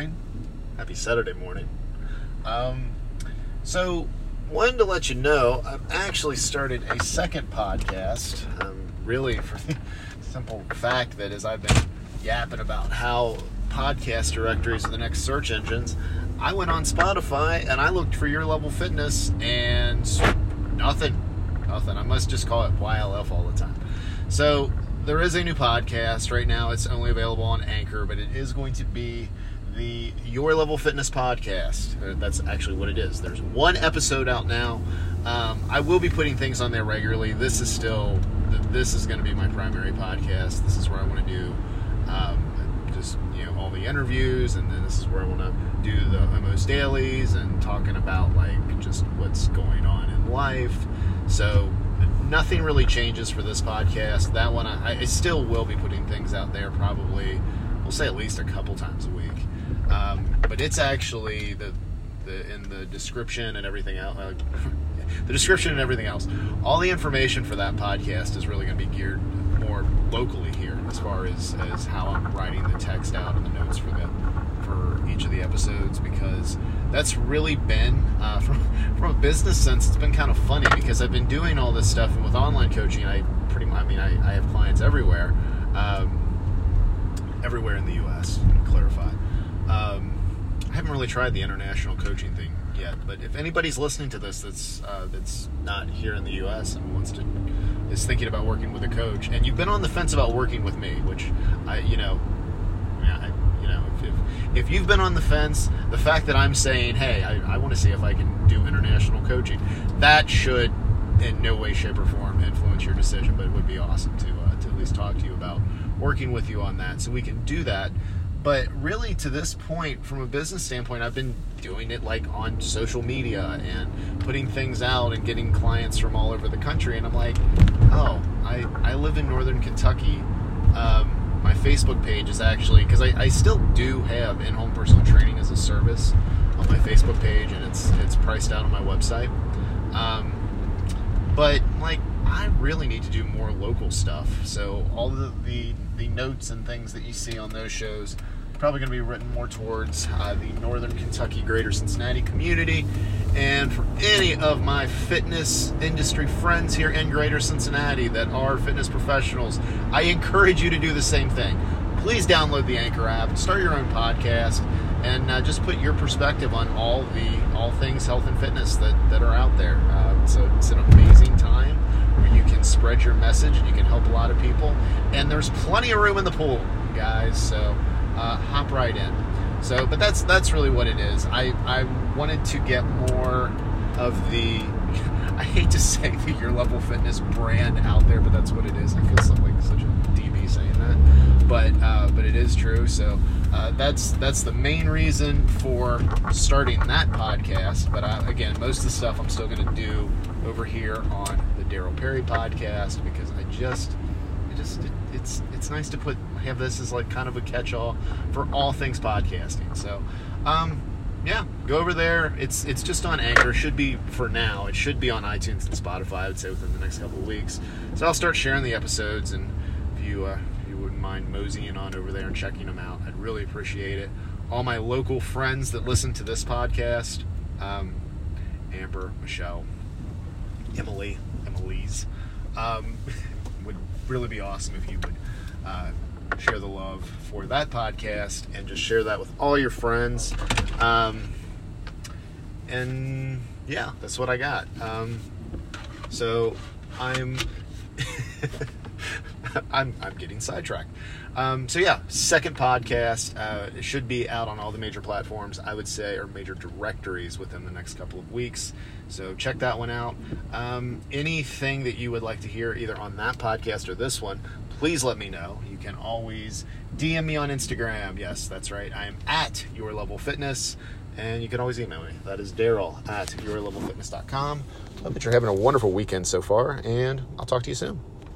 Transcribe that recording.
morning. Happy Saturday morning. Um, so, wanted to let you know I've actually started a second podcast. Um, really, for the simple fact that as I've been yapping about how podcast directories are the next search engines, I went on Spotify and I looked for your level fitness and nothing. Nothing. I must just call it YLF all the time. So, there is a new podcast right now. It's only available on Anchor, but it is going to be the Your Level Fitness podcast. Uh, That's actually what it is. There's one episode out now. Um, I will be putting things on there regularly. This is still, this is going to be my primary podcast. This is where I want to do um, just you know all the interviews, and then this is where I want to do the Homos dailies and talking about like just what's going on in life. So nothing really changes for this podcast. That one, I, I still will be putting things out there. Probably, we'll say at least a couple times a week. Um, but it's actually the the in the description and everything else. Uh, the description and everything else. All the information for that podcast is really going to be geared more locally here, as far as as how I'm writing the text out and the notes for the for each of the episodes because that's really been uh, from from a business sense it's been kind of funny because I've been doing all this stuff and with online coaching I pretty much I mean I, I have clients everywhere um, everywhere in the US to clarify um, I haven't really tried the international coaching thing yet but if anybody's listening to this that's uh, that's not here in the US and wants to is thinking about working with a coach and you've been on the fence about working with me which I you know I, you know, if, if, if you've been on the fence, the fact that I'm saying, hey, I, I want to see if I can do international coaching, that should in no way, shape, or form influence your decision. But it would be awesome to uh, to at least talk to you about working with you on that, so we can do that. But really, to this point, from a business standpoint, I've been doing it like on social media and putting things out and getting clients from all over the country. And I'm like, oh, I, I live in Northern Kentucky. Um, my Facebook page is actually because I, I still do have in-home personal training as a service on my Facebook page, and it's it's priced out on my website. Um, but like, I really need to do more local stuff. So all the the, the notes and things that you see on those shows probably going to be written more towards uh, the Northern Kentucky, Greater Cincinnati community. And for any of my fitness industry friends here in Greater Cincinnati that are fitness professionals, I encourage you to do the same thing. Please download the Anchor app, start your own podcast, and uh, just put your perspective on all the all things health and fitness that, that are out there. Uh, so it's an amazing can spread your message and you can help a lot of people. And there's plenty of room in the pool, guys. So uh, hop right in. So, but that's that's really what it is. I I wanted to get more of the. I hate to say the your level fitness brand out there, but that's what it is. I feel like such a DB saying that, but uh, but it is true. So uh, that's that's the main reason for starting that podcast. But I, again, most of the stuff I'm still going to do over here on the Daryl Perry podcast because I just it just it, it's it's nice to put have this as like kind of a catch-all for all things podcasting. So, um, yeah, go over there. It's it's just on Anchor. Should be for now. It should be on iTunes and Spotify. I would say within the next couple of weeks. So I'll start sharing the episodes, and if you uh, wouldn't mind moseying on over there and checking them out, I'd really appreciate it. All my local friends that listen to this podcast, um, Amber, Michelle, Emily, Emily's, um, would really be awesome if you would uh, share the love for that podcast and just share that with all your friends. Um, and yeah, that's what I got. Um, so I'm. I'm, I'm getting sidetracked. Um, so yeah, second podcast uh, should be out on all the major platforms, I would say, or major directories within the next couple of weeks. So check that one out. Um, anything that you would like to hear, either on that podcast or this one, please let me know. You can always DM me on Instagram. Yes, that's right. I am at Your Level Fitness, and you can always email me. That is Daryl at YourLevelFitness.com. Hope that you're having a wonderful weekend so far, and I'll talk to you soon.